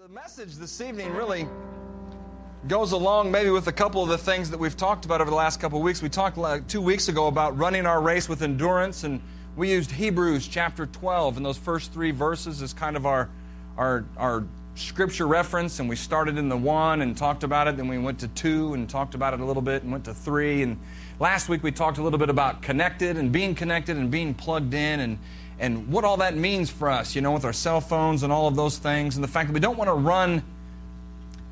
The message this evening really goes along maybe with a couple of the things that we've talked about over the last couple of weeks. We talked like two weeks ago about running our race with endurance, and we used Hebrews chapter 12 and those first three verses as kind of our, our, our scripture reference. And we started in the one and talked about it, then we went to two and talked about it a little bit and went to three. And last week we talked a little bit about connected and being connected and being plugged in and and what all that means for us, you know, with our cell phones and all of those things, and the fact that we don't want to run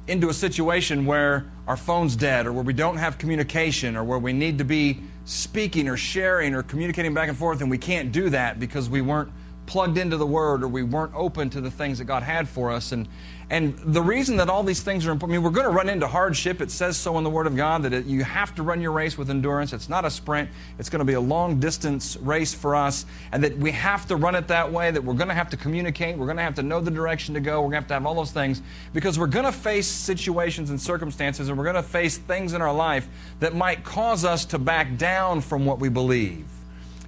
into a situation where our phone's dead or where we don't have communication or where we need to be speaking or sharing or communicating back and forth and we can't do that because we weren't plugged into the word or we weren't open to the things that God had for us and and the reason that all these things are important, I mean, we're going to run into hardship. It says so in the Word of God that it, you have to run your race with endurance. It's not a sprint, it's going to be a long distance race for us, and that we have to run it that way, that we're going to have to communicate, we're going to have to know the direction to go, we're going to have to have all those things, because we're going to face situations and circumstances, and we're going to face things in our life that might cause us to back down from what we believe.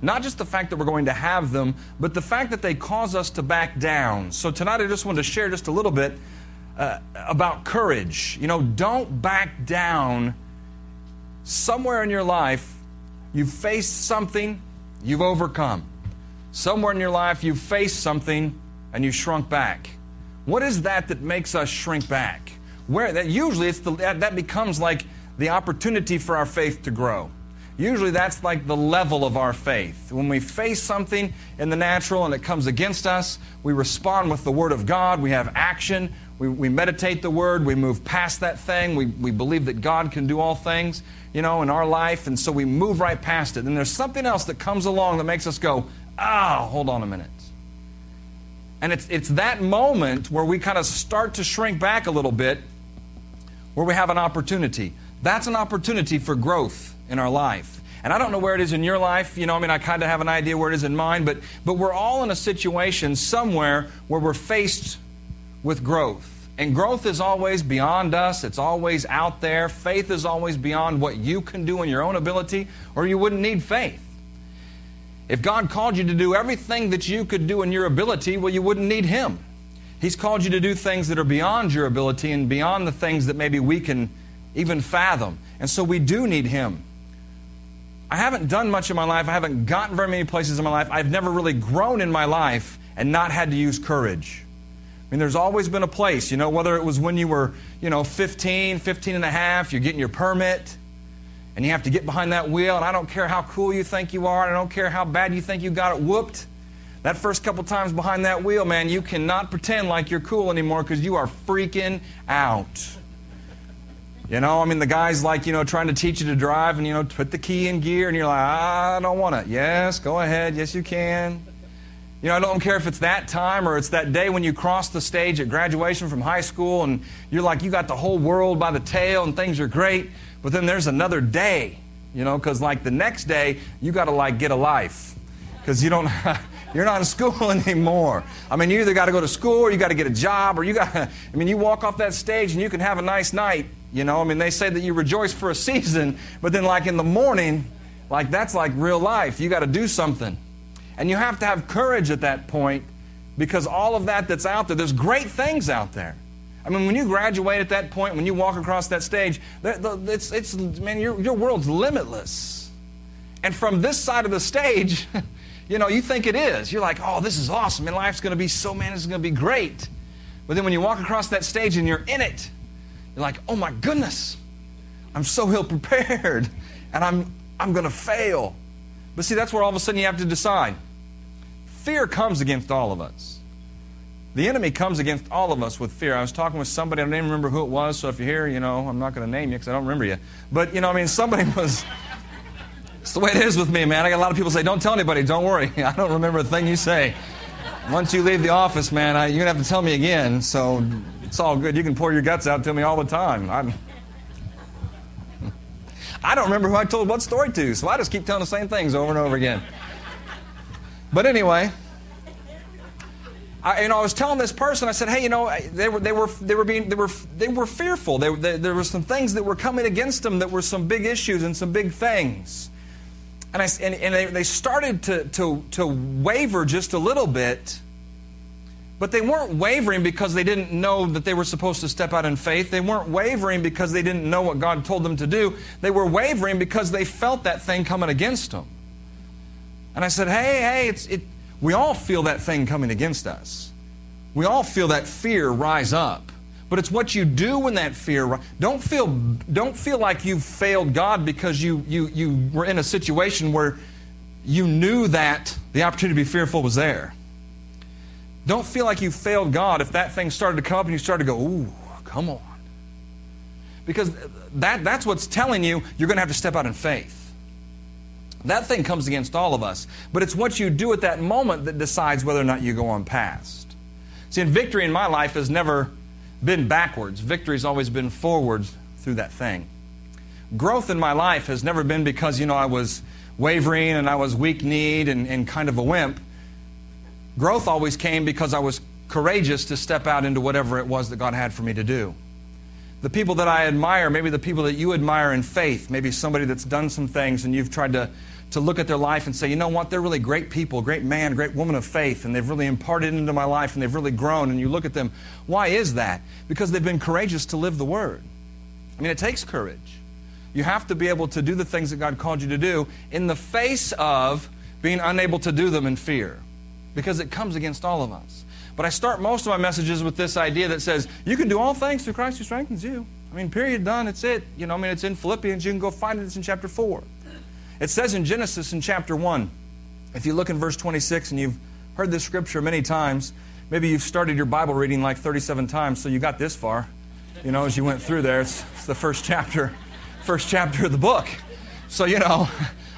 Not just the fact that we're going to have them, but the fact that they cause us to back down. So tonight I just wanted to share just a little bit uh, about courage. You know, don't back down. Somewhere in your life, you've faced something, you've overcome. Somewhere in your life, you've faced something and you shrunk back. What is that that makes us shrink back? Where that usually it's the, that becomes like the opportunity for our faith to grow. Usually that's like the level of our faith. When we face something in the natural and it comes against us, we respond with the Word of God. We have action. We, we meditate the Word. We move past that thing. We, we believe that God can do all things, you know, in our life. And so we move right past it. And there's something else that comes along that makes us go, ah, oh, hold on a minute. And it's, it's that moment where we kind of start to shrink back a little bit, where we have an opportunity. That's an opportunity for growth in our life. And I don't know where it is in your life. You know, I mean, I kind of have an idea where it is in mine, but, but we're all in a situation somewhere where we're faced with growth. And growth is always beyond us, it's always out there. Faith is always beyond what you can do in your own ability, or you wouldn't need faith. If God called you to do everything that you could do in your ability, well, you wouldn't need Him. He's called you to do things that are beyond your ability and beyond the things that maybe we can even fathom. And so we do need Him. I haven't done much in my life. I haven't gotten very many places in my life. I've never really grown in my life and not had to use courage. I mean, there's always been a place, you know, whether it was when you were, you know, 15, 15 and a half, you're getting your permit, and you have to get behind that wheel, and I don't care how cool you think you are, and I don't care how bad you think you got it whooped. That first couple times behind that wheel, man, you cannot pretend like you're cool anymore because you are freaking out. You know, I mean, the guy's like, you know, trying to teach you to drive and, you know, put the key in gear, and you're like, I don't want it. Yes, go ahead. Yes, you can. You know, I don't care if it's that time or it's that day when you cross the stage at graduation from high school and you're like, you got the whole world by the tail and things are great, but then there's another day, you know, because like the next day, you got to like get a life because you don't. You're not in school anymore. I mean, you either got to go to school or you got to get a job or you got to, I mean, you walk off that stage and you can have a nice night you know, I mean, they say that you rejoice for a season, but then, like in the morning, like that's like real life. You got to do something. And you have to have courage at that point because all of that that's out there, there's great things out there. I mean, when you graduate at that point, when you walk across that stage, it's, it's man, your, your world's limitless. And from this side of the stage, you know, you think it is. You're like, oh, this is awesome, and life's going to be so, man, it's going to be great. But then when you walk across that stage and you're in it, you're like, oh my goodness, I'm so ill prepared and I'm, I'm going to fail. But see, that's where all of a sudden you have to decide. Fear comes against all of us. The enemy comes against all of us with fear. I was talking with somebody, I don't even remember who it was, so if you're here, you know, I'm not going to name you because I don't remember you. But, you know, I mean, somebody was. It's the way it is with me, man. I got a lot of people say, don't tell anybody, don't worry. I don't remember a thing you say. Once you leave the office, man, I, you're going to have to tell me again, so it's all good. You can pour your guts out to me all the time. I'm, I don't remember who I told what story to, so I just keep telling the same things over and over again. But anyway, I, you know, I was telling this person, I said, "Hey, you know, they were, they were, they were being, they were, they were fearful. They, they, there were some things that were coming against them that were some big issues and some big things." And, I, and, and they, they started to, to, to waver just a little bit But they weren't wavering because they didn't know that they were supposed to step out in faith. They weren't wavering because they didn't know what God told them to do. They were wavering because they felt that thing coming against them. And I said, hey, hey, it's, it, we all feel that thing coming against us. We all feel that fear rise up. But it's what you do when that fear don't feel don't feel like you've failed God because you you you were in a situation where you knew that the opportunity to be fearful was there. Don't feel like you failed God if that thing started to come up and you started to go, ooh, come on. Because that, that's what's telling you you're going to have to step out in faith. That thing comes against all of us. But it's what you do at that moment that decides whether or not you go on past. See, and victory in my life has never been backwards. Victory's always been forwards through that thing. Growth in my life has never been because, you know, I was wavering and I was weak kneed and, and kind of a wimp. Growth always came because I was courageous to step out into whatever it was that God had for me to do. The people that I admire, maybe the people that you admire in faith, maybe somebody that's done some things and you've tried to, to look at their life and say, you know what, they're really great people, great man, great woman of faith, and they've really imparted into my life and they've really grown. And you look at them, why is that? Because they've been courageous to live the word. I mean, it takes courage. You have to be able to do the things that God called you to do in the face of being unable to do them in fear because it comes against all of us. But I start most of my messages with this idea that says, you can do all things through Christ who strengthens you. I mean, period, done, it's it. You know, I mean, it's in Philippians. You can go find it. It's in chapter 4. It says in Genesis in chapter 1, if you look in verse 26 and you've heard this scripture many times, maybe you've started your Bible reading like 37 times, so you got this far. You know, as you went through there, it's, it's the first chapter, first chapter of the book. So, you know,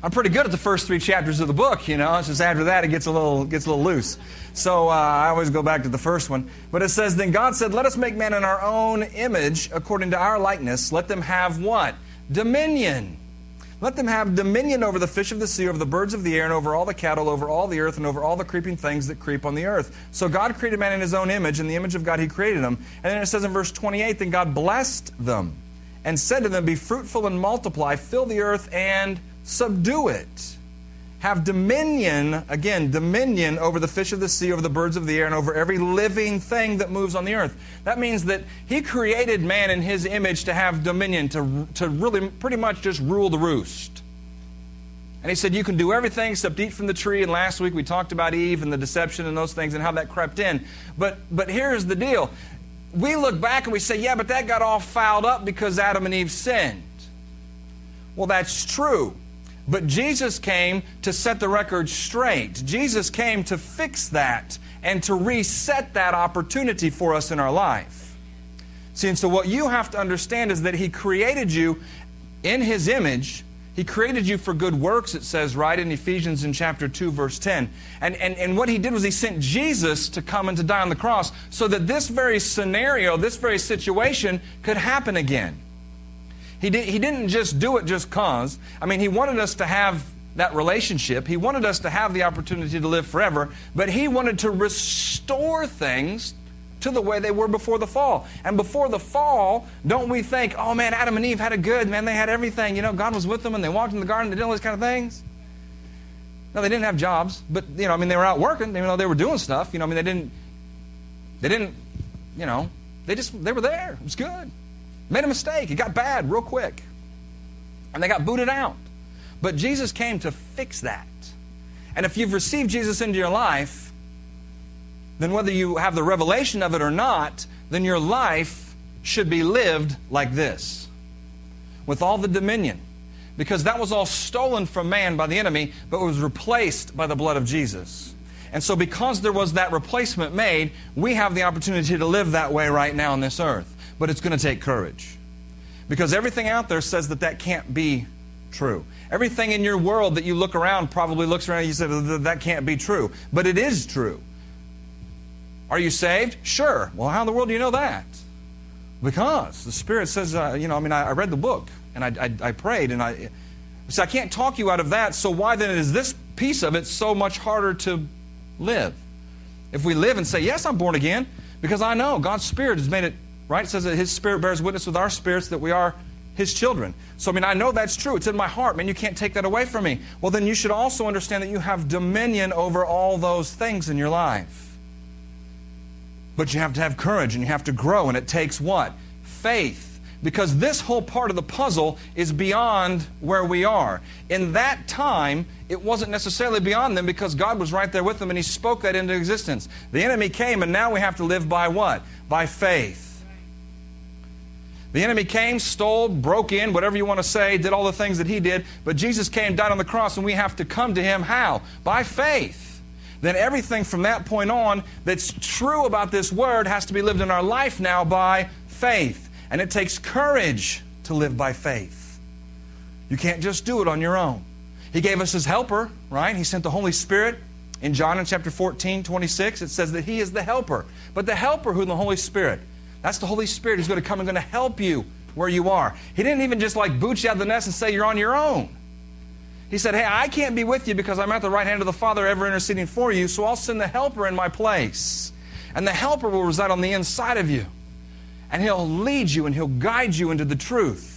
I'm pretty good at the first three chapters of the book, you know. It's just after that it gets a little gets a little loose. So uh, I always go back to the first one. But it says, "Then God said, Let us make man in our own image, according to our likeness. Let them have what? Dominion. Let them have dominion over the fish of the sea, over the birds of the air, and over all the cattle, over all the earth, and over all the creeping things that creep on the earth." So God created man in His own image, in the image of God He created him. And then it says in verse 28, "Then God blessed them." And said to them, Be fruitful and multiply, fill the earth and subdue it. Have dominion, again, dominion over the fish of the sea, over the birds of the air, and over every living thing that moves on the earth. That means that He created man in His image to have dominion, to, to really pretty much just rule the roost. And He said, You can do everything except eat from the tree. And last week we talked about Eve and the deception and those things and how that crept in. But, but here's the deal we look back and we say, Yeah, but that got all fouled up because Adam and Eve sinned. Well, that's true. But Jesus came to set the record straight. Jesus came to fix that and to reset that opportunity for us in our life. See, and so what you have to understand is that He created you in His image. He created you for good works, it says, right, in Ephesians in chapter 2, verse 10. And, and, and what he did was he sent Jesus to come and to die on the cross so that this very scenario, this very situation could happen again. He, did, he didn't just do it just cause. I mean, he wanted us to have that relationship. He wanted us to have the opportunity to live forever, but he wanted to restore things to the way they were before the fall. And before the fall, don't we think, oh man, Adam and Eve had a good, man, they had everything. You know, God was with them and they walked in the garden, they did all these kind of things. No, they didn't have jobs, but you know, I mean, they were out working, even though they were doing stuff. You know, I mean, they didn't, they didn't, you know, they just, they were there. It was good. Made a mistake. It got bad real quick. And they got booted out. But Jesus came to fix that. And if you've received Jesus into your life, then whether you have the revelation of it or not, then your life should be lived like this with all the dominion. Because that was all stolen from man by the enemy, but was replaced by the blood of Jesus. And so, because there was that replacement made, we have the opportunity to live that way right now on this earth but it's going to take courage. Because everything out there says that that can't be true. Everything in your world that you look around probably looks around and you say, that can't be true. But it is true. Are you saved? Sure. Well, how in the world do you know that? Because the Spirit says, uh, you know, I mean, I, I, read the book and I, I, I prayed and I. So I can't talk you out of that. So why then is this piece of it so much harder to live? If we live and say, yes, I'm born again, because I know God's Spirit has made it Right? It says that His Spirit bears witness with our spirits that we are His children. So, I mean, I know that's true. It's in my heart. Man, you can't take that away from me. Well, then you should also understand that you have dominion over all those things in your life. But you have to have courage and you have to grow, and it takes what? Faith because this whole part of the puzzle is beyond where we are. In that time, it wasn't necessarily beyond them because God was right there with them and He spoke that into existence. The enemy came, and now we have to live by what? By faith. The enemy came, stole, broke in, whatever you want to say, did all the things that he did, but Jesus came, died on the cross, and we have to come to him how? By faith. Then everything from that point on that's true about this word has to be lived in our life now by faith. And it takes courage to live by faith. You can't just do it on your own. He gave us His helper, right? He sent the Holy Spirit. In John in chapter 14, 26, it says that He is the helper. But the helper, who the Holy Spirit? That's the Holy Spirit who's going to come and going to help you where you are. He didn't even just like boot you out of the nest and say you're on your own. He said, Hey, I can't be with you because I'm at the right hand of the Father ever interceding for you, so I'll send the helper in my place. And the helper will reside on the inside of you and He'll lead you and He'll guide you into the truth.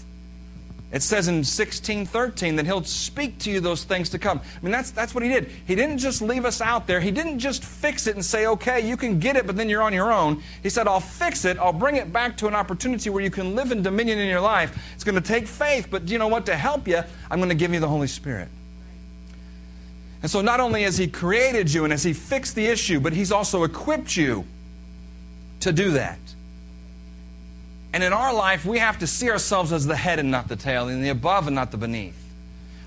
It says in 1613 that He'll speak to you those things to come. I mean, that's, that's what He did. He didn't just leave us out there. He didn't just fix it and say, okay, you can get it, but then you're on your own. He said, I'll fix it. I'll bring it back to an opportunity where you can live in dominion in your life. It's going to take faith, but you know what? To help you, I'm going to give you the Holy Spirit. And so not only has He created you and has He fixed the issue, but He's also equipped you to do that. And in our life, we have to see ourselves as the head and not the tail, and the above and not the beneath.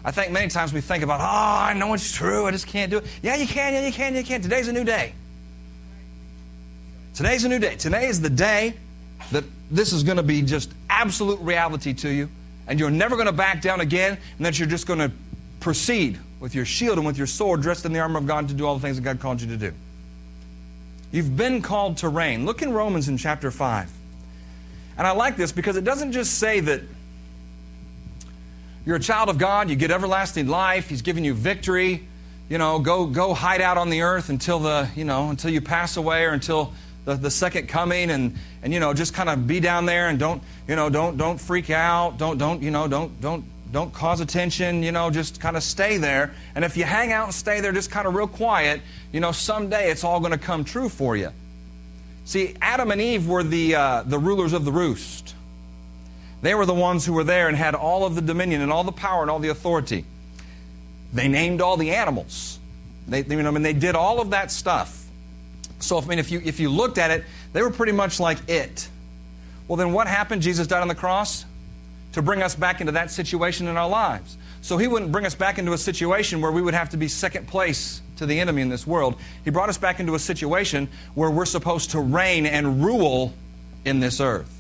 I think many times we think about, oh, I know it's true, I just can't do it. Yeah, you can, yeah, you can, yeah, you can. Today's a new day. Today's a new day. Today is the day that this is going to be just absolute reality to you, and you're never going to back down again, and that you're just going to proceed with your shield and with your sword dressed in the armor of God to do all the things that God called you to do. You've been called to reign. Look in Romans in chapter 5. And I like this because it doesn't just say that you're a child of God, you get everlasting life, He's giving you victory. You know, go go hide out on the earth until the you know until you pass away or until the, the second coming and and you know just kind of be down there and don't you know don't don't freak out don't don't you know don't don't don't cause attention you know just kind of stay there and if you hang out and stay there just kind of real quiet you know someday it's all going to come true for you See, Adam and Eve were the, uh, the rulers of the roost. They were the ones who were there and had all of the dominion and all the power and all the authority. They named all the animals. They, you know, I mean, they did all of that stuff. So, I mean, if you, if you looked at it, they were pretty much like it. Well, then what happened? Jesus died on the cross to bring us back into that situation in our lives. So he wouldn't bring us back into a situation where we would have to be second place to the enemy in this world. He brought us back into a situation where we're supposed to reign and rule in this earth.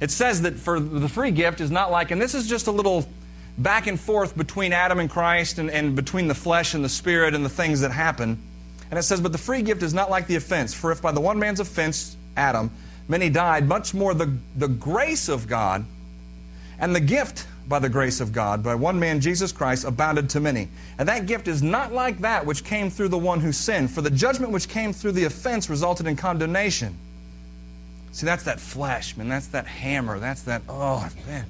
It says that for the free gift is not like, and this is just a little back and forth between Adam and Christ and, and between the flesh and the spirit and the things that happen. And it says, But the free gift is not like the offense. For if by the one man's offense, Adam, many died, much more the, the grace of God and the gift by the grace of God, by one man, Jesus Christ, abounded to many. And that gift is not like that which came through the one who sinned, for the judgment which came through the offense resulted in condemnation. See, that's that flesh, man. That's that hammer. That's that, oh, man.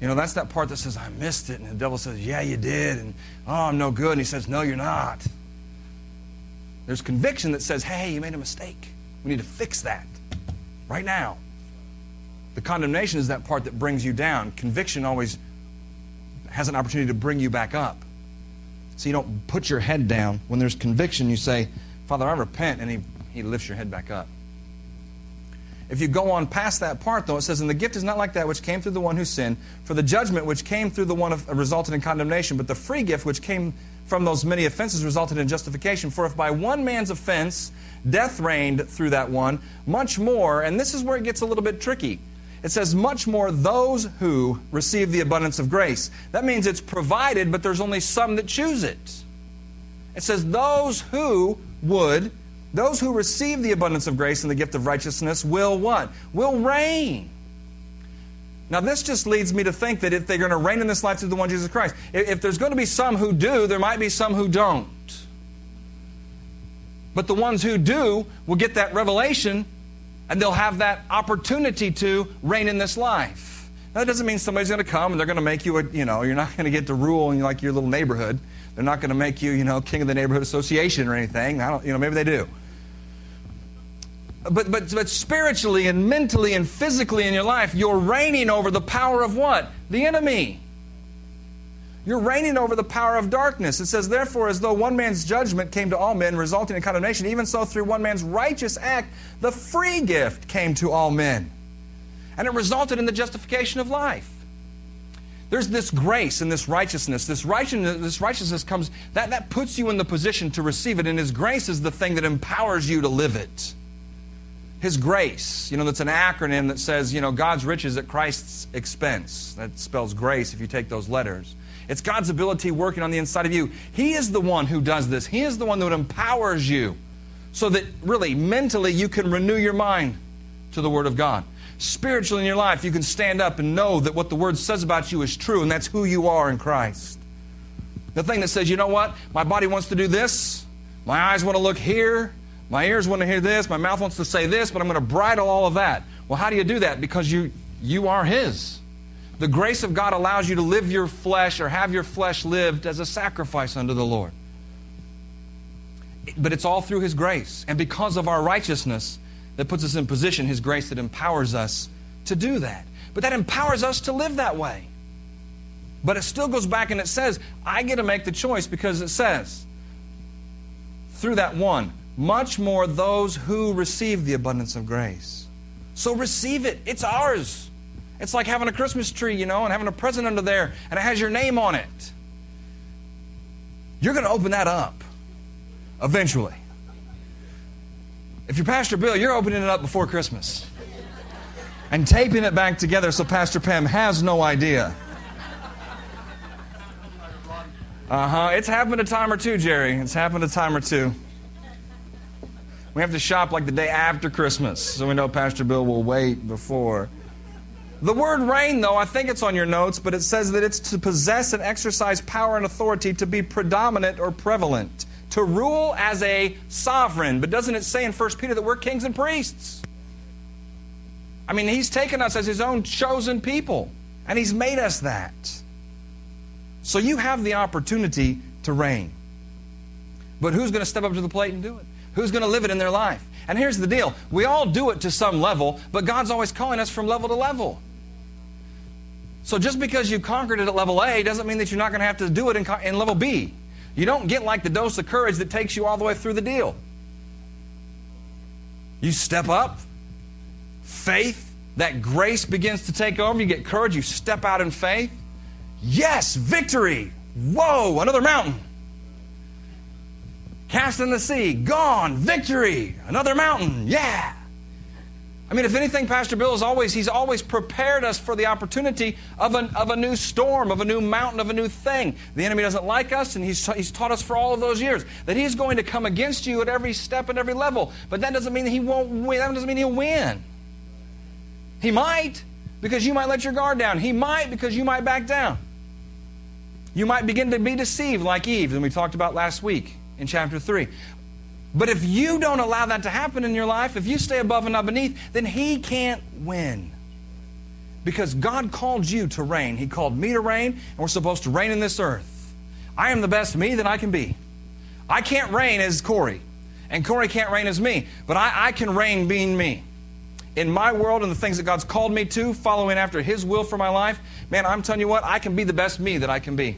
You know, that's that part that says, I missed it. And the devil says, Yeah, you did. And, oh, I'm no good. And he says, No, you're not. There's conviction that says, Hey, you made a mistake. We need to fix that right now. The condemnation is that part that brings you down. Conviction always has an opportunity to bring you back up. So you don't put your head down. When there's conviction, you say, Father, I repent, and he, he lifts your head back up. If you go on past that part, though, it says, And the gift is not like that which came through the one who sinned, for the judgment which came through the one of, resulted in condemnation, but the free gift which came from those many offenses resulted in justification. For if by one man's offense death reigned through that one, much more, and this is where it gets a little bit tricky. It says, much more those who receive the abundance of grace. That means it's provided, but there's only some that choose it. It says, those who would, those who receive the abundance of grace and the gift of righteousness will what? Will reign. Now, this just leads me to think that if they're going to reign in this life through the one Jesus Christ, if there's going to be some who do, there might be some who don't. But the ones who do will get that revelation and they'll have that opportunity to reign in this life. Now, that doesn't mean somebody's going to come and they're going to make you a, you know, you're not going to get to rule in like your little neighborhood. They're not going to make you, you know, king of the neighborhood association or anything. I don't, you know, maybe they do. but, but, but spiritually and mentally and physically in your life, you're reigning over the power of what? The enemy. You're reigning over the power of darkness. It says, Therefore, as though one man's judgment came to all men, resulting in condemnation, even so through one man's righteous act, the free gift came to all men. And it resulted in the justification of life. There's this grace and this righteousness. This righteousness, this righteousness comes, that, that puts you in the position to receive it. And His grace is the thing that empowers you to live it. His grace, you know, that's an acronym that says, you know, God's riches at Christ's expense. That spells grace if you take those letters. It's God's ability working on the inside of you. He is the one who does this. He is the one that empowers you so that really mentally you can renew your mind to the Word of God. Spiritually in your life, you can stand up and know that what the Word says about you is true, and that's who you are in Christ. The thing that says, you know what? My body wants to do this, my eyes want to look here, my ears want to hear this, my mouth wants to say this, but I'm going to bridle all of that. Well, how do you do that? Because you, you are His. The grace of God allows you to live your flesh or have your flesh lived as a sacrifice unto the Lord. But it's all through His grace. And because of our righteousness that puts us in position, His grace that empowers us to do that. But that empowers us to live that way. But it still goes back and it says, I get to make the choice because it says, through that one, much more those who receive the abundance of grace. So receive it. It's ours. It's like having a Christmas tree, you know, and having a present under there, and it has your name on it. You're going to open that up eventually. If you're Pastor Bill, you're opening it up before Christmas and taping it back together so Pastor Pam has no idea. Uh huh. It's happened a time or two, Jerry. It's happened a time or two. We have to shop like the day after Christmas, so we know Pastor Bill will wait before. The word reign, though, I think it's on your notes, but it says that it's to possess and exercise power and authority, to be predominant or prevalent, to rule as a sovereign. But doesn't it say in 1 Peter that we're kings and priests? I mean, he's taken us as his own chosen people, and he's made us that. So you have the opportunity to reign. But who's going to step up to the plate and do it? Who's going to live it in their life? And here's the deal we all do it to some level, but God's always calling us from level to level. So just because you conquered it at level A doesn't mean that you're not going to have to do it in, in level B. You don't get like the dose of courage that takes you all the way through the deal. You step up, faith, that grace begins to take over. You get courage, you step out in faith. Yes, victory. Whoa, another mountain. Cast in the sea, gone, victory, another mountain. Yeah. I mean, if anything, Pastor Bill is always, he's always prepared us for the opportunity of, an, of a new storm, of a new mountain, of a new thing. The enemy doesn't like us, and he's, he's taught us for all of those years that he's going to come against you at every step and every level. But that doesn't mean that he won't win. That doesn't mean he'll win. He might, because you might let your guard down. He might, because you might back down. You might begin to be deceived like Eve, and we talked about last week in chapter 3. But if you don't allow that to happen in your life, if you stay above and not beneath, then He can't win. Because God called you to reign. He called me to reign, and we're supposed to reign in this earth. I am the best me that I can be. I can't reign as Corey, and Corey can't reign as me, but I, I can reign being me. In my world and the things that God's called me to, following after His will for my life, man, I'm telling you what, I can be the best me that I can be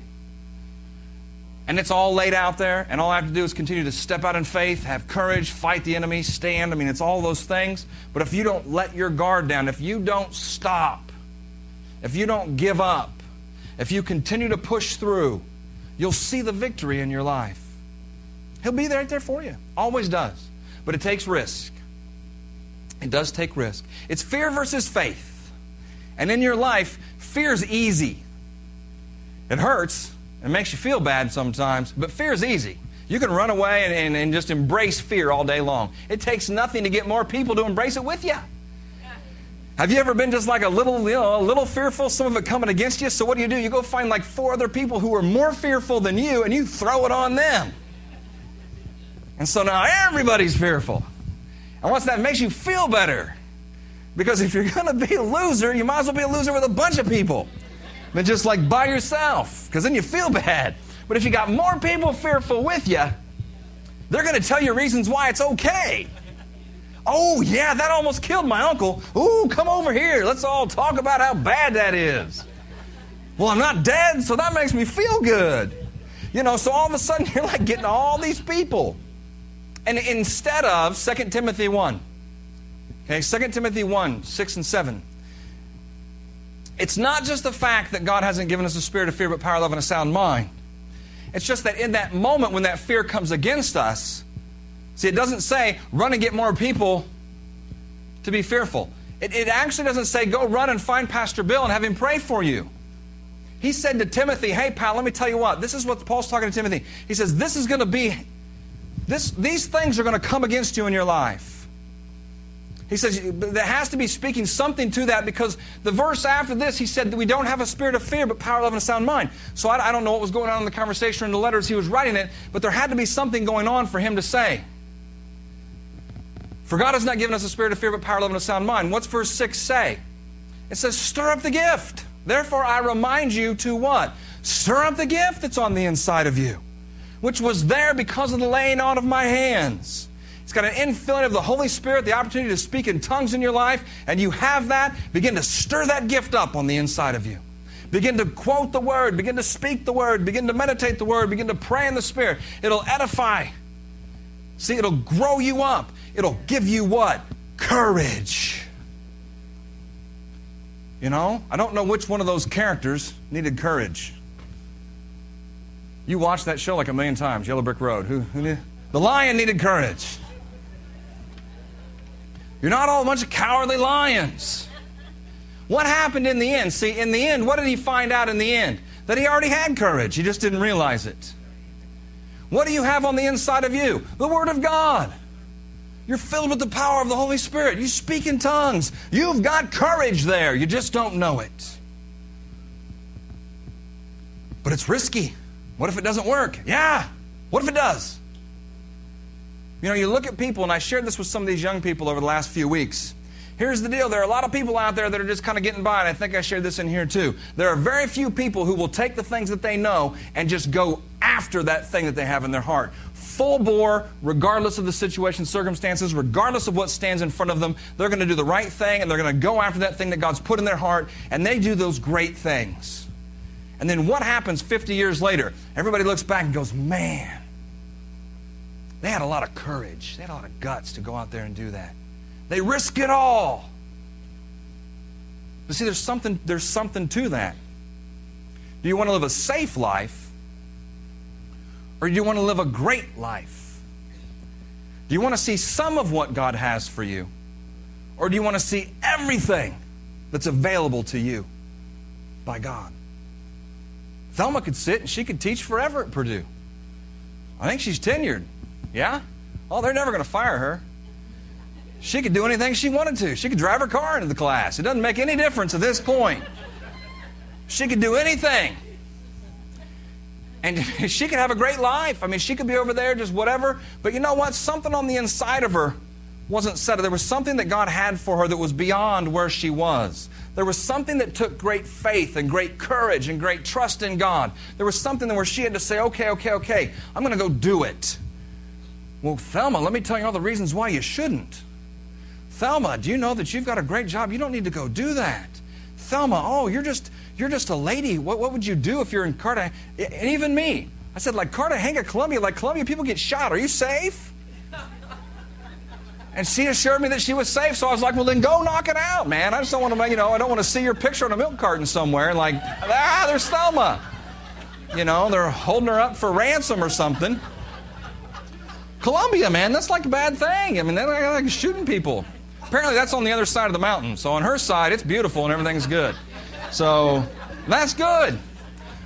and it's all laid out there, and all I have to do is continue to step out in faith, have courage, fight the enemy, stand. I mean, it's all those things. But if you don't let your guard down, if you don't stop, if you don't give up, if you continue to push through, you'll see the victory in your life. He'll be right there for you. Always does. But it takes risk. It does take risk. It's fear versus faith. And in your life, fear's easy. It hurts, it makes you feel bad sometimes, but fear is easy. You can run away and, and, and, just embrace fear all day long. It takes nothing to get more people to embrace it with you. Have you ever been just like a little, you know, a little fearful, some of it coming against you? So what do you do? You go find like four other people who are more fearful than you and you throw it on them. And so now everybody's fearful. And once that makes you feel better, because if you're going to be a loser, you might as well be a loser with a bunch of people than just like by yourself, because then you feel bad. But if you got more people fearful with you, they're going to tell you reasons why it's okay. Oh, yeah, that almost killed my uncle. Ooh, come over here. Let's all talk about how bad that is. Well, I'm not dead, so that makes me feel good. You know, so all of a sudden you're like getting all these people. And instead of 2 Timothy 1, okay, 2 Timothy 1, 6 and 7, it's not just the fact that God hasn't given us a spirit of fear, but power, love, and a sound mind. It's just that in that moment when that fear comes against us, see, it doesn't say run and get more people to be fearful. It, it actually doesn't say go run and find Pastor Bill and have him pray for you. He said to Timothy, Hey, pal, let me tell you what. This is what Paul's talking to Timothy. He says, This is going to be, this, these things are going to come against you in your life. He says there has to be speaking something to that because the verse after this, he said that we don't have a spirit of fear, but power, love, and a sound mind. So I, I don't know what was going on in the conversation or in the letters he was writing it, but there had to be something going on for him to say. For God has not given us a spirit of fear, but power, love, and a sound mind. What's verse 6 say? It says, stir up the gift. Therefore, I remind you to what? Stir up the gift that's on the inside of you, which was there because of the laying on of my hands. It's got an infilling of the Holy Spirit, the opportunity to speak in tongues in your life, and you have that. Begin to stir that gift up on the inside of you. Begin to quote the Word, begin to speak the Word, begin to meditate the Word, begin to pray in the Spirit. It'll edify. See, it'll grow you up. It'll give you what? Courage. You know, I don't know which one of those characters needed courage. You watched that show like a million times, Yellow Brick Road. Who, who? The lion needed courage. You're not all a bunch of cowardly lions. What happened in the end? See, in the end, what did he find out in the end? That he already had courage. He just didn't realize it. What do you have on the inside of you? The Word of God. You're filled with the power of the Holy Spirit. You speak in tongues. You've got courage there. You just don't know it. But it's risky. What if it doesn't work? Yeah. What if it does? You know, you look at people, and I shared this with some of these young people over the last few weeks. Here's the deal there are a lot of people out there that are just kind of getting by, and I think I shared this in here too. There are very few people who will take the things that they know and just go after that thing that they have in their heart. Full bore, regardless of the situation, circumstances, regardless of what stands in front of them, they're going to do the right thing and they're going to go after that thing that God's put in their heart, and they do those great things. And then what happens 50 years later? Everybody looks back and goes, man, they had a lot of courage. They had a lot of guts to go out there and do that. They risk it all. But see, there's something, there's something to that. Do you want to live a safe life? Or do you want to live a great life? Do you want to see some of what God has for you? Or do you want to see everything that's available to you by God? Thelma could sit and she could teach forever at Purdue. I think she's tenured. Yeah? Oh, they're never going to fire her. She could do anything she wanted to. She could drive her car into the class. It doesn't make any difference at this point. She could do anything. And she could have a great life. I mean, she could be over there just whatever. But you know what? Something on the inside of her wasn't settled. There was something that God had for her that was beyond where she was. There was something that took great faith and great courage and great trust in God. There was something where she had to say, okay, okay, okay, I'm going to go do it. Well, Thelma, let me tell you all the reasons why you shouldn't. Thelma, do you know that you've got a great job? You don't need to go do that. Thelma, oh, you're just you're just a lady. What, what would you do if you're in Cartagena? And even me. I said, like Cartagena, Colombia, like Colombia, people get shot. Are you safe? And she assured me that she was safe, so I was like, well, then go knock it out, man. I just don't want to, you know, I don't want to see your picture on a milk carton somewhere. And like, ah, there's Thelma. You know, they're holding her up for ransom or something. Colombia, man, that's like a bad thing. I mean, they're like shooting people. Apparently, that's on the other side of the mountain. So on her side, it's beautiful and everything's good. So that's good.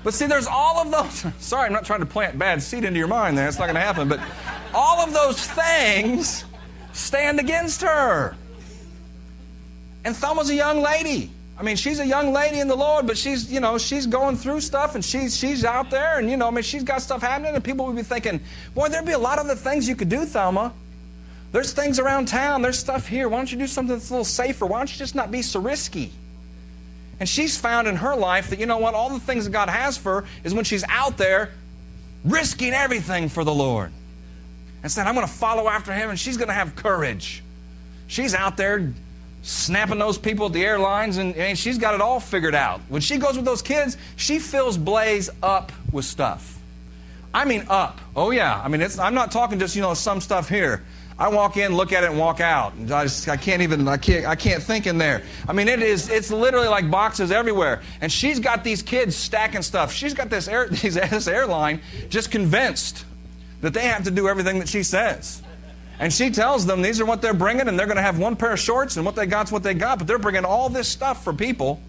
But see, there's all of those. Sorry, I'm not trying to plant bad seed into your mind there. It's not going to happen. But all of those things stand against her. And Thelma's a young lady. I mean, she's a young lady in the Lord, but she's, you know, she's going through stuff and she's she's out there and you know, I mean, she's got stuff happening and people would be thinking, boy, there'd be a lot of the things you could do, Thelma. There's things around town, there's stuff here. Why don't you do something that's a little safer? Why don't you just not be so risky? And she's found in her life that, you know what, all the things that God has for her is when she's out there risking everything for the Lord. And saying, I'm going to follow after him, and she's going to have courage. She's out there snapping those people at the airlines, and, and she's got it all figured out. When she goes with those kids, she fills Blaze up with stuff. I mean, up. Oh, yeah. I mean, it's, I'm not talking just, you know, some stuff here. I walk in, look at it, and walk out. I, just, I can't even, I can't, I can't think in there. I mean, it is, it's literally like boxes everywhere. And she's got these kids stacking stuff. She's got this, air, this airline just convinced that they have to do everything that she says. And she tells them these are what they're bringing, and they're going to have one pair of shorts, and what they got's what they got. But they're bringing all this stuff for people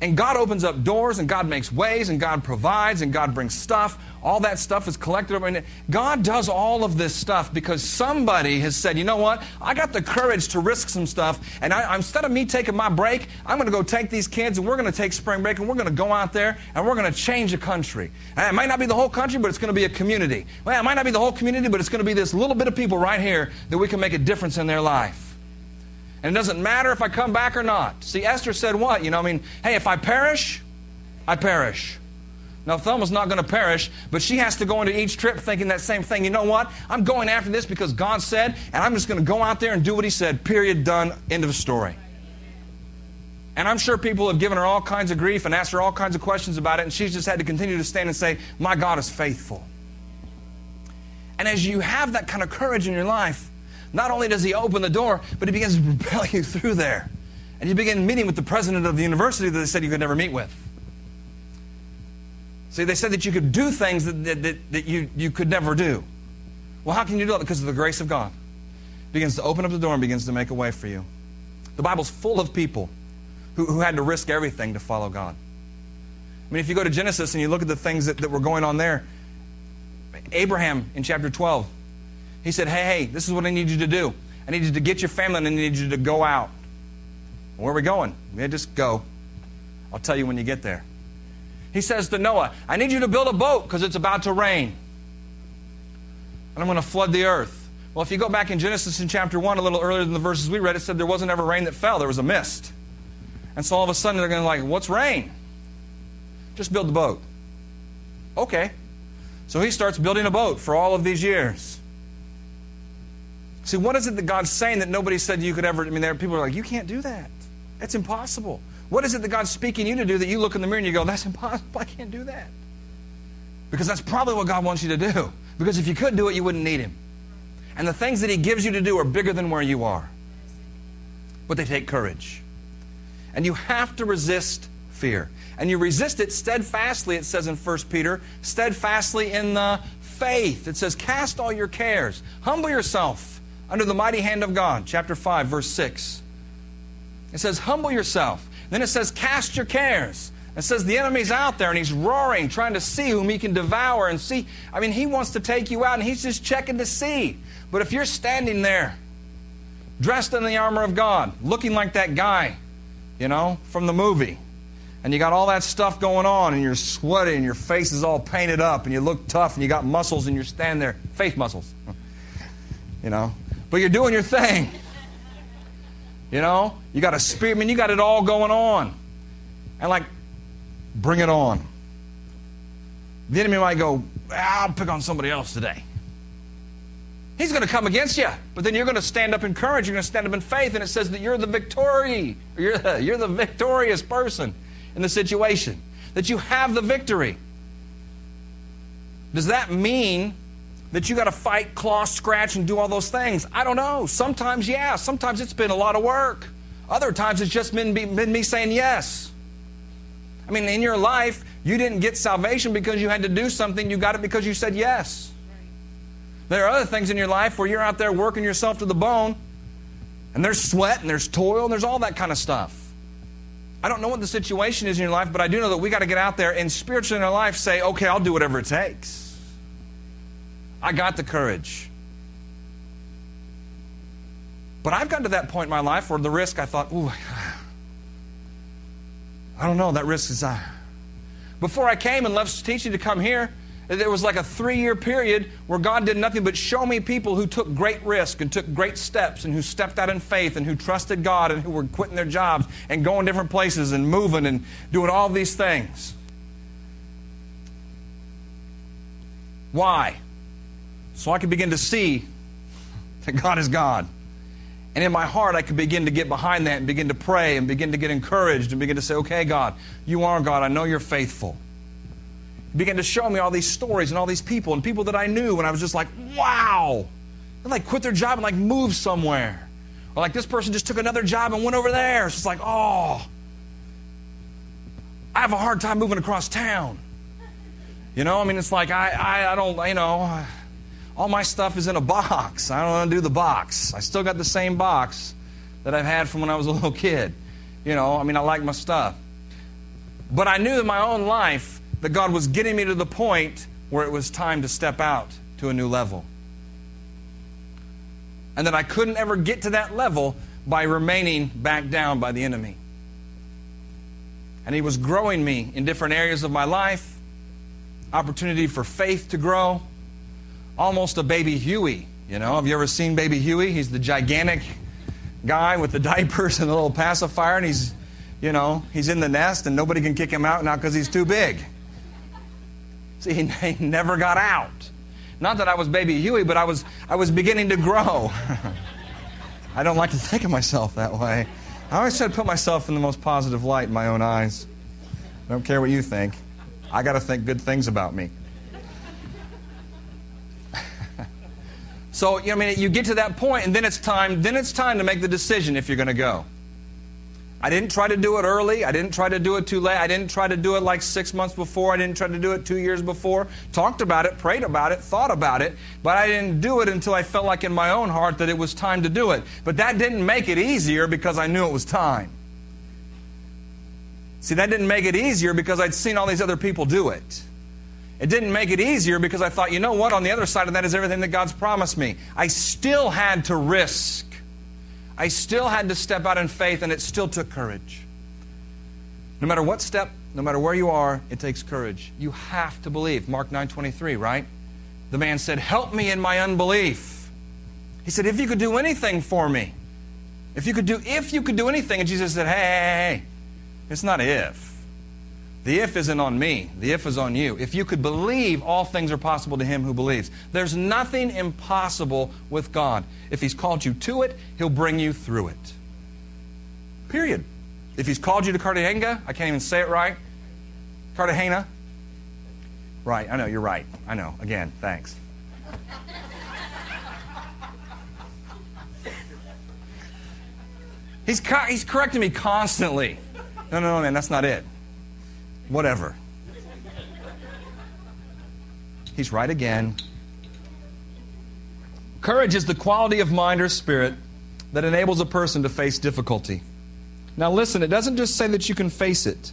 and God opens up doors and God makes ways and God provides and God brings stuff. All that stuff is collected. I mean, God does all of this stuff because somebody has said, you know what? I got the courage to risk some stuff. And I, instead of me taking my break, I'm going to go take these kids and we're going to take spring break and we're going to go out there and we're going to change a country. And it might not be the whole country, but it's going to be a community. Well, it might not be the whole community, but it's going to be this little bit of people right here that we can make a difference in their life. And it doesn't matter if I come back or not. See, Esther said what? You know, I mean, hey, if I perish, I perish. Now, Thelma's not going to perish, but she has to go into each trip thinking that same thing. You know what? I'm going after this because God said, and I'm just going to go out there and do what He said. Period, done, end of story. And I'm sure people have given her all kinds of grief and asked her all kinds of questions about it, and she's just had to continue to stand and say, My God is faithful. And as you have that kind of courage in your life, not only does he open the door, but he begins to propel you through there. And you begin meeting with the president of the university that they said you could never meet with. See, they said that you could do things that, that, that, that you, you could never do. Well, how can you do that? Because of the grace of God. begins to open up the door and begins to make a way for you. The Bible's full of people who, who had to risk everything to follow God. I mean, if you go to Genesis and you look at the things that, that were going on there, Abraham in chapter 12, he said, Hey, hey, this is what I need you to do. I need you to get your family and I need you to go out. Where are we going? Yeah, just go. I'll tell you when you get there. He says to Noah, I need you to build a boat because it's about to rain. And I'm going to flood the earth. Well, if you go back in Genesis in chapter 1, a little earlier than the verses we read, it said there wasn't ever rain that fell, there was a mist. And so all of a sudden they're going to like, what's rain? Just build the boat. Okay. So he starts building a boat for all of these years. See, what is it that God's saying that nobody said you could ever? I mean, there people are like, you can't do that. That's impossible. What is it that God's speaking you to do that you look in the mirror and you go, that's impossible. I can't do that. Because that's probably what God wants you to do. Because if you could do it, you wouldn't need Him. And the things that He gives you to do are bigger than where you are. But they take courage. And you have to resist fear. And you resist it steadfastly, it says in 1 Peter, steadfastly in the faith. It says, cast all your cares, humble yourself under the mighty hand of God. Chapter 5, verse 6. It says, Humble yourself. Then it says, Cast your cares. It says the enemy's out there and he's roaring, trying to see whom he can devour and see. I mean, he wants to take you out and he's just checking to see. But if you're standing there, dressed in the armor of God, looking like that guy, you know, from the movie, and you got all that stuff going on and you're sweaty and your face is all painted up and you look tough and you got muscles and you're standing there, faith muscles, you know, but you're doing your thing. You know, you got a spirit, I mean, you got it all going on. And like, bring it on. The enemy might go, I'll pick on somebody else today. He's going to come against you, but then you're going to stand up in courage. You're going to stand up in faith, and it says that you're the victory. You're the, you're the victorious person in the situation. That you have the victory. Does that mean that you got to fight, claw, scratch, and do all those things? I don't know. Sometimes, yeah. Sometimes it's been a lot of work. Other times it's just been, been me saying yes. I mean, in your life, you didn't get salvation because you had to do something. You got it because you said yes. There are other things in your life where you're out there working yourself to the bone, and there's sweat and there's toil and there's all that kind of stuff. I don't know what the situation is in your life, but I do know that we got to get out there and spiritually in our life say, okay, I'll do whatever it takes. I got the courage. But I've gotten to that point in my life where the risk, I thought, ooh, I don't know, that risk is. Uh, before I came and left teaching to come here, there was like a three year period where God did nothing but show me people who took great risk and took great steps and who stepped out in faith and who trusted God and who were quitting their jobs and going different places and moving and doing all these things. Why? So I could begin to see that God is God. And in my heart, I could begin to get behind that and begin to pray and begin to get encouraged and begin to say, okay, God, you are God. I know you're faithful. He began to show me all these stories and all these people and people that I knew, and I was just like, wow. They like quit their job and like move somewhere. Or like this person just took another job and went over there. It's just like, oh, I have a hard time moving across town. You know, I mean, it's like I, I, I don't, you know, all my stuff is in a box. I don't want to do the box. I still got the same box that I've had from when I was a little kid. You know, I mean, I like my stuff. But I knew in my own life that God was getting me to the point where it was time to step out to a new level. And that I couldn't ever get to that level by remaining back down by the enemy. And He was growing me in different areas of my life, opportunity for faith to grow, almost a baby Huey. You know, have you ever seen baby Huey? He's the gigantic guy with the diapers and the little pacifier, and he's, you know, he's in the nest and nobody can kick him out now because he's too big. See, he never got out. Not that I was baby Huey, but I was, I was beginning to grow. I don't like to think of myself that way. I always try to put myself in the most positive light in my own eyes. I don't care what you think. I got to think good things about me. So, you know, I mean, you get to that point, and then it's time. Then it's time to make the decision if you're going to go. I didn't try to do it early. I didn't try to do it too late. I didn't try to do it like six months before. I didn't try to do it two years before. Talked about it, prayed about it, thought about it, but I didn't do it until I felt like in my own heart that it was time to do it. But that didn't make it easier because I knew it was time. See, that didn't make it easier because I'd seen all these other people do it. It didn't make it easier because I thought, you know what, on the other side of that is everything that God's promised me. I still had to risk I still had to step out in faith, and it still took courage. No matter what step, no matter where you are, it takes courage. You have to believe. Mark 9:23, right? The man said, "Help me in my unbelief." He said, "If you could do anything for me, if you could do if you could do anything," and Jesus said, "Hey, hey, hey. it's not if. The if isn't on me, the if is on you. If you could believe, all things are possible to him who believes. There's nothing impossible with God. If he's called you to it, he'll bring you through it. Period. If he's called you to Cartagena, I can't even say it right. Cartagena. Right, I know, you're right. I know. Again, thanks. he's, he's correcting me constantly. No, no, no, man, that's not it whatever. He's right again. Courage is the quality of mind or spirit that enables a person to face difficulty. Now, listen, it doesn't just say that you can face it.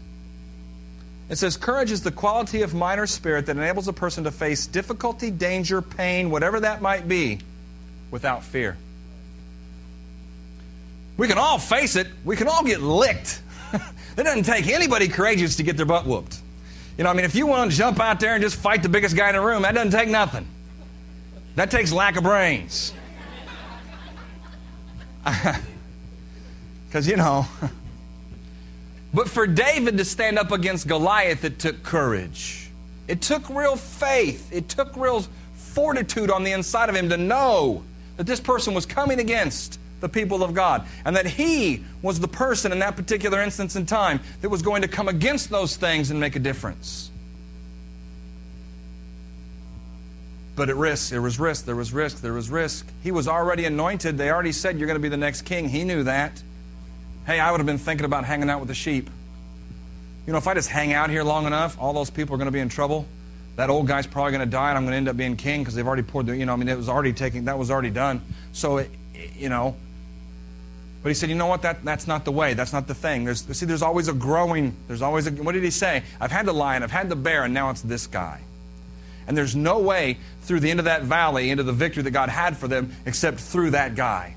It says courage is the quality of mind or spirit that enables a person to face difficulty, danger, pain, whatever that might be, without fear. We can all face it. We can all get licked. It doesn't take anybody courageous to get their butt whooped. You know, I mean, if you want to jump out there and just fight the biggest guy in the room, that doesn't take nothing. That takes lack of brains. Because, you know, but for David to stand up against Goliath, it took courage. It took real faith. It took real fortitude on the inside of him to know that this person was coming against the people of God. And that he was the person in that particular instance in time that was going to come against those things and make a difference. But at risk, there was risk, there was risk, there was risk. He was already anointed. They already said, You're going to be the next king. He knew that. Hey, I would have been thinking about hanging out with the sheep. You know, if I just hang out here long enough, all those people are going to be in trouble. That old guy's probably going to die, and I'm going to end up being king because they've already poured the, you know, I mean, it was already taking, that was already done. So, it, you know, but he said, you know what? That, that's not the way. That's not the thing. There's, see, there's always a growing, there's always a, what did he say? I've had the lion, I've had the bear, and now it's this guy. And there's no way through the end of that valley into the victory that God had for them except through that guy.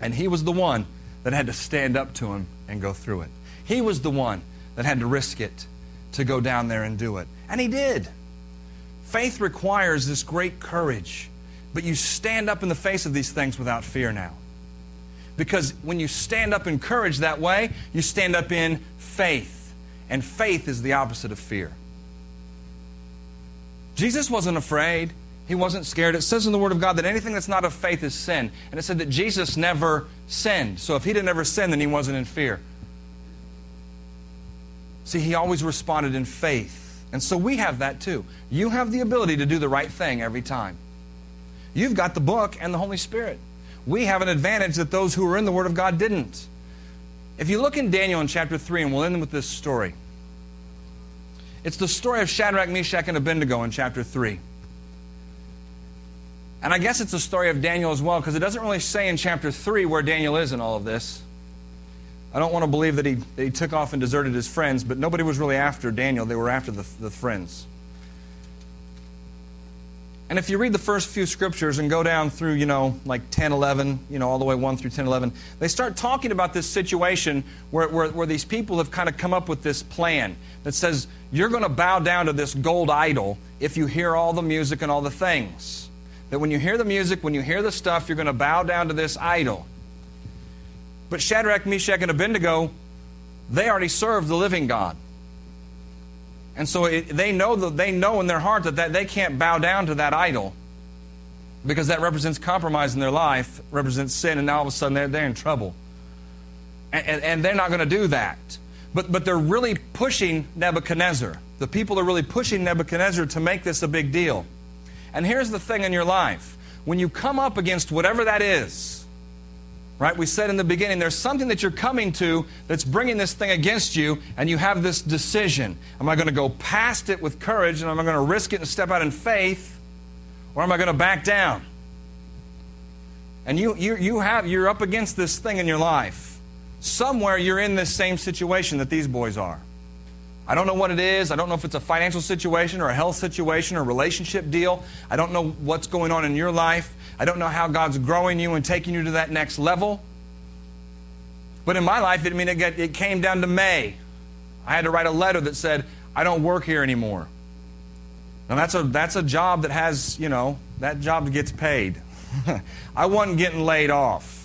And he was the one that had to stand up to him and go through it. He was the one that had to risk it to go down there and do it. And he did. Faith requires this great courage, but you stand up in the face of these things without fear now. Because when you stand up in courage that way, you stand up in faith. And faith is the opposite of fear. Jesus wasn't afraid. He wasn't scared. It says in the Word of God that anything that's not of faith is sin. And it said that Jesus never sinned. So if he didn't ever sin, then he wasn't in fear. See, he always responded in faith. And so we have that too. You have the ability to do the right thing every time. You've got the book and the Holy Spirit. We have an advantage that those who were in the Word of God didn't. If you look in Daniel in chapter 3, and we'll end with this story, it's the story of Shadrach, Meshach, and Abednego in chapter 3. And I guess it's a story of Daniel as well, because it doesn't really say in chapter 3 where Daniel is in all of this. I don't want to believe that he, that he took off and deserted his friends, but nobody was really after Daniel. They were after the, the friends. And if you read the first few scriptures and go down through, you know, like 10, 11, you know, all the way 1 through 10, 11, they start talking about this situation where, where, where these people have kind of come up with this plan that says, you're going to bow down to this gold idol if you hear all the music and all the things. That when you hear the music, when you hear the stuff, you're going to bow down to this idol. But Shadrach, Meshach, and Abednego, they already served the living God. And so it, they know that they know in their heart that, that they can't bow down to that idol because that represents compromise in their life, represents sin, and now all of a sudden they're, they're in trouble. And, and, and they're not going to do that. But, but they're really pushing Nebuchadnezzar. The people are really pushing Nebuchadnezzar to make this a big deal. And here's the thing in your life when you come up against whatever that is, Right? We said in the beginning, there's something that you're coming to that's bringing this thing against you, and you have this decision. Am I going to go past it with courage, and am I going to risk it and step out in faith, or am I going to back down? And you, you, you have, you're up against this thing in your life. Somewhere you're in this same situation that these boys are. I don't know what it is. I don't know if it's a financial situation or a health situation or a relationship deal. I don't know what's going on in your life. I don't know how God's growing you and taking you to that next level. But in my life, it, I mean, it, got, it came down to May. I had to write a letter that said, I don't work here anymore. Now, that's a, that's a job that has, you know, that job gets paid. I wasn't getting laid off.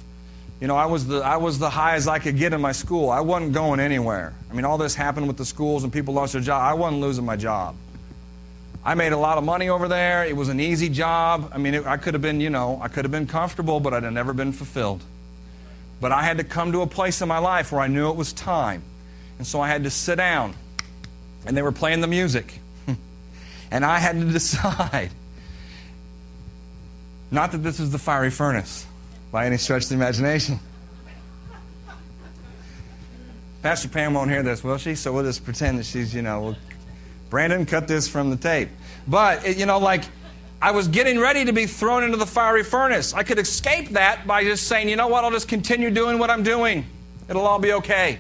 You know, I was, the, I was the high as I could get in my school. I wasn't going anywhere. I mean, all this happened with the schools and people lost their job. I wasn't losing my job. I made a lot of money over there. It was an easy job. I mean, it, I could have been, you know, I could have been comfortable, but I'd have never been fulfilled. But I had to come to a place in my life where I knew it was time. And so I had to sit down. And they were playing the music. and I had to decide. Not that this was the fiery furnace by any stretch of the imagination. Pastor Pam won't hear this, will she? So we'll just pretend that she's, you know, we'll Brandon, cut this from the tape. But, it, you know, like, I was getting ready to be thrown into the fiery furnace. I could escape that by just saying, you know what, I'll just continue doing what I'm doing. It'll all be okay.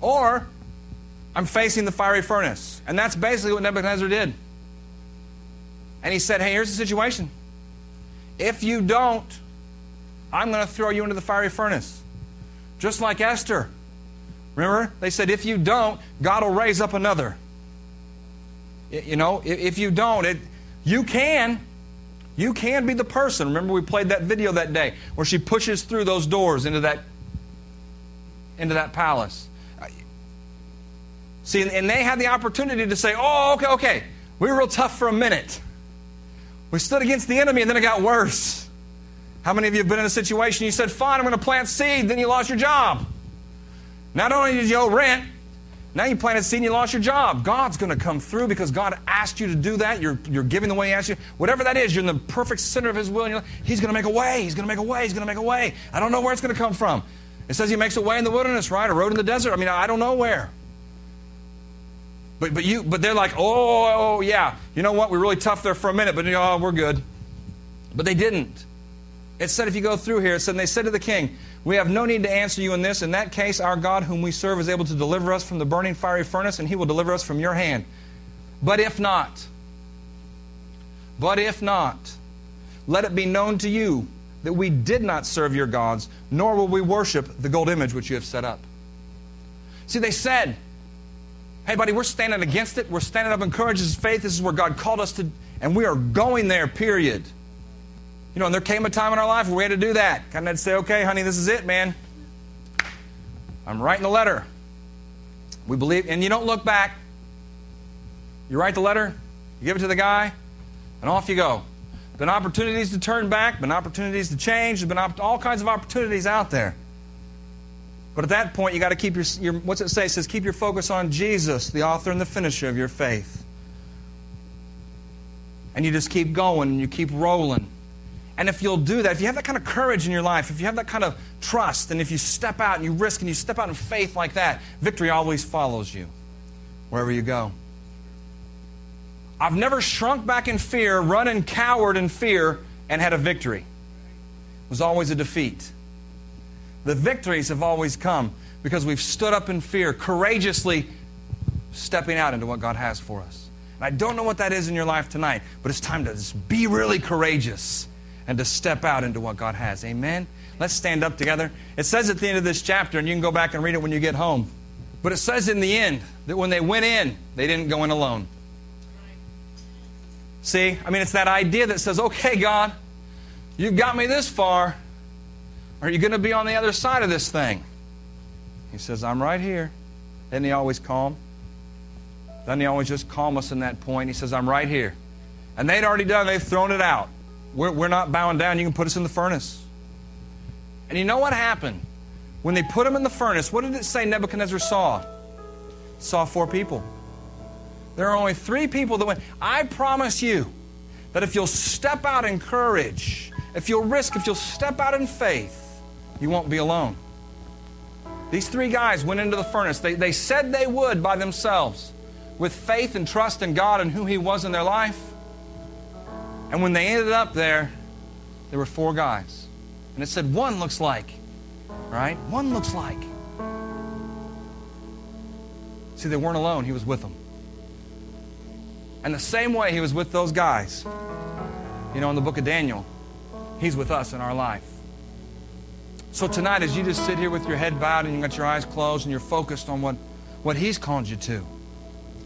Or, I'm facing the fiery furnace. And that's basically what Nebuchadnezzar did. And he said, hey, here's the situation. If you don't, I'm going to throw you into the fiery furnace. Just like Esther. Remember? They said, if you don't, God will raise up another. You know, if you don't, it, you can. You can be the person. Remember, we played that video that day where she pushes through those doors into that, into that palace. See, and they had the opportunity to say, oh, okay, okay, we were real tough for a minute. We stood against the enemy and then it got worse. How many of you have been in a situation you said, fine, I'm going to plant seed, then you lost your job? Not only did you owe rent, now you planted seed and you lost your job. God's going to come through because God asked you to do that. You're, you're giving the way He asked you. Whatever that is, you're in the perfect center of His will. And you're He's going to make a way. He's going to make a way. He's going to make a way. I don't know where it's going to come from. It says He makes a way in the wilderness, right? A road in the desert. I mean, I don't know where. But, but, you, but they're like, oh, oh, yeah. You know what? We're really tough there for a minute, but oh, we're good. But they didn't. It said, if you go through here, it said, and they said to the king, We have no need to answer you in this. In that case, our God, whom we serve, is able to deliver us from the burning fiery furnace, and he will deliver us from your hand. But if not, but if not, let it be known to you that we did not serve your gods, nor will we worship the gold image which you have set up. See, they said, Hey, buddy, we're standing against it. We're standing up in courage. This faith. This is where God called us to, and we are going there, period. You know, and there came a time in our life where we had to do that. Kind of say, okay, honey, this is it, man. I'm writing the letter. We believe, and you don't look back. You write the letter, you give it to the guy. And off you go. Been opportunities to turn back, been opportunities to change, there's been op- all kinds of opportunities out there. But at that point, you got to keep your, your, what's it say? It says, keep your focus on Jesus, the author and the finisher of your faith. And you just keep going and you keep rolling. And if you'll do that, if you have that kind of courage in your life, if you have that kind of trust, and if you step out and you risk and you step out in faith like that, victory always follows you wherever you go. I've never shrunk back in fear, run and cowered in fear, and had a victory. It was always a defeat. The victories have always come because we've stood up in fear, courageously stepping out into what God has for us. And I don't know what that is in your life tonight, but it's time to just be really courageous and to step out into what God has. Amen? Let's stand up together. It says at the end of this chapter, and you can go back and read it when you get home, but it says in the end that when they went in, they didn't go in alone. See, I mean, it's that idea that says, okay, God, you've got me this far. Are you going to be on the other side of this thing? He says, I'm right here. Isn't he always calm? Doesn't he always just calm us in that point? He says, I'm right here. And they'd already done, they've thrown it out. We're, we're not bowing down. You can put us in the furnace. And you know what happened? When they put him in the furnace, what did it say Nebuchadnezzar saw? Saw four people. There are only three people that went. I promise you that if you'll step out in courage, if you'll risk, if you'll step out in faith, you won't be alone. These three guys went into the furnace. They, they said they would by themselves with faith and trust in God and who He was in their life. And when they ended up there, there were four guys. And it said, one looks like, right? One looks like. See, they weren't alone, He was with them. And the same way He was with those guys, you know, in the book of Daniel, He's with us in our life. So tonight, as you just sit here with your head bowed and you got your eyes closed and you're focused on what, what He's called you to,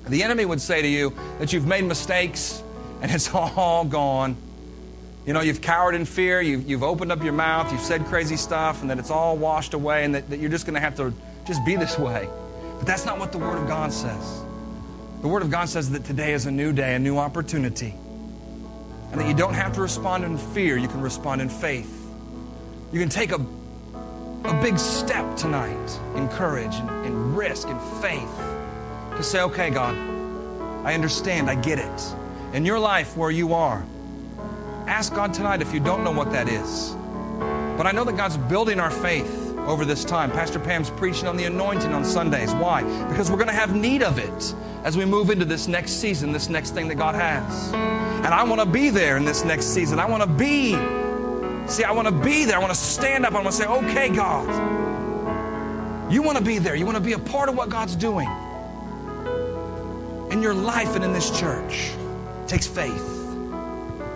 the enemy would say to you that you've made mistakes and it's all gone. You know, you've cowered in fear, you've, you've opened up your mouth, you've said crazy stuff, and that it's all washed away, and that, that you're just going to have to just be this way. But that's not what the Word of God says. The Word of God says that today is a new day, a new opportunity, and that you don't have to respond in fear, you can respond in faith. You can take a, a big step tonight in courage and, and risk and faith to say, okay, God, I understand, I get it in your life where you are. Ask God tonight if you don't know what that is. But I know that God's building our faith over this time. Pastor Pam's preaching on the anointing on Sundays. Why? Because we're going to have need of it as we move into this next season, this next thing that God has. And I want to be there in this next season. I want to be, see, I want to be there. I want to stand up. I want to say, okay, God. You want to be there. You want to be a part of what God's doing in your life and in this church takes faith,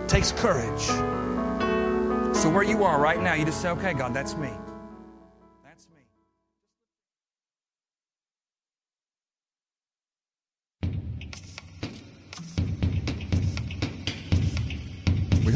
takes courage. So where you are right now, you just say, okay, God, that's me.